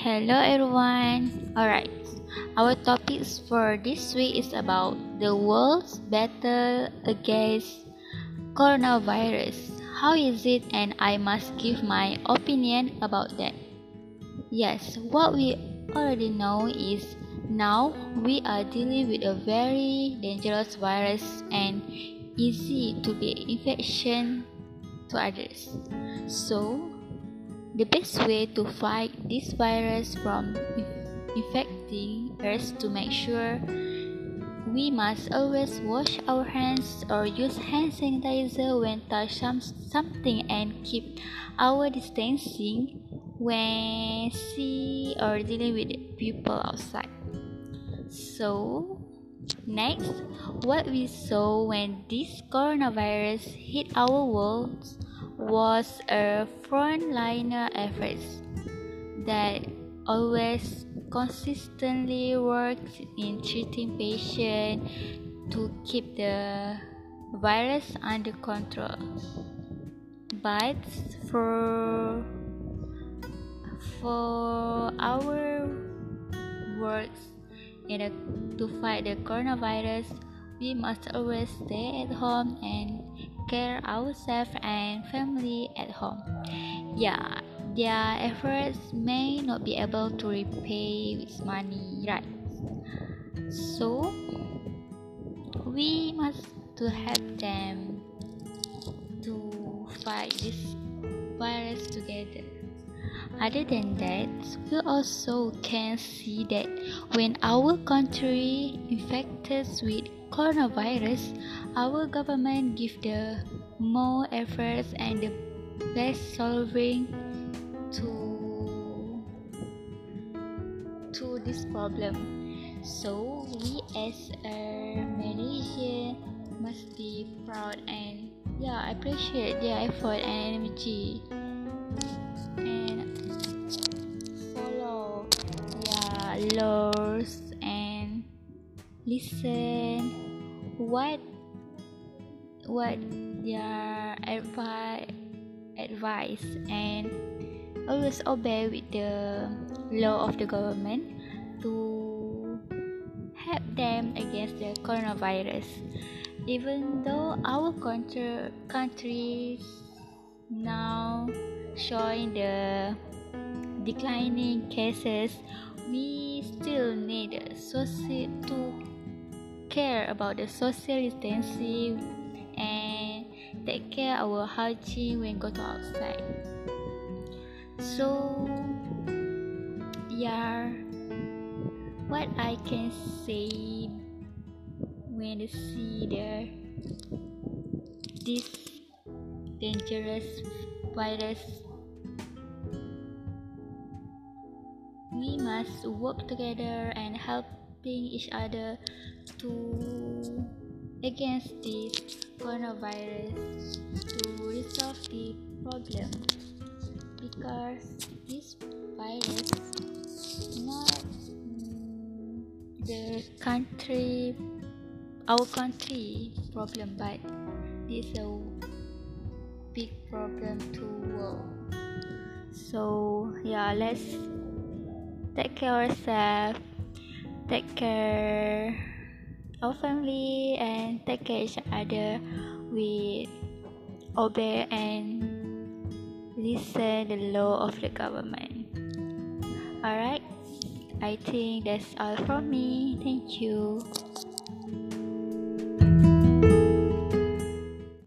hello everyone. Alright, our topics for this week is about the world's battle against coronavirus. How is it, and I must give my opinion about that. Yes, what we already know is now we are dealing with a very dangerous virus and easy to be infection to others. So, the best way to fight this virus from infecting us to make sure we must always wash our hands or use hand sanitizer when touch some, something and keep our distancing when see or dealing with people outside. So, next, what we saw when this coronavirus hit our world was a frontliner effort that always consistently worked in treating patients to keep the virus under control. But for for our works in a, to fight the coronavirus, we must always stay at home and care ourselves and family at home. Yeah, their efforts may not be able to repay with money, right? So we must to help them to fight this virus together. Other than that, we also can see that when our country infected with coronavirus, our government give the more efforts and the best solving to to this problem. So we as a Malaysian must be proud and yeah appreciate their effort and energy and follow yeah laws and listen. What what their advice advice and always obey with the law of the government to help them against the coronavirus. Even though our country countries now showing the declining cases we still need to care about the social distancing and take care our hygiene when go to outside. So yeah what i can say when I see the this dangerous virus. We must work together and helping each other to against this coronavirus to resolve the problem. Because this virus not mm, the country our country problem but this a big problem to world so yeah let's take care of ourselves take care our family and take care each other. With obey and listen the law of the government. Alright? I think that's all from me. Thank you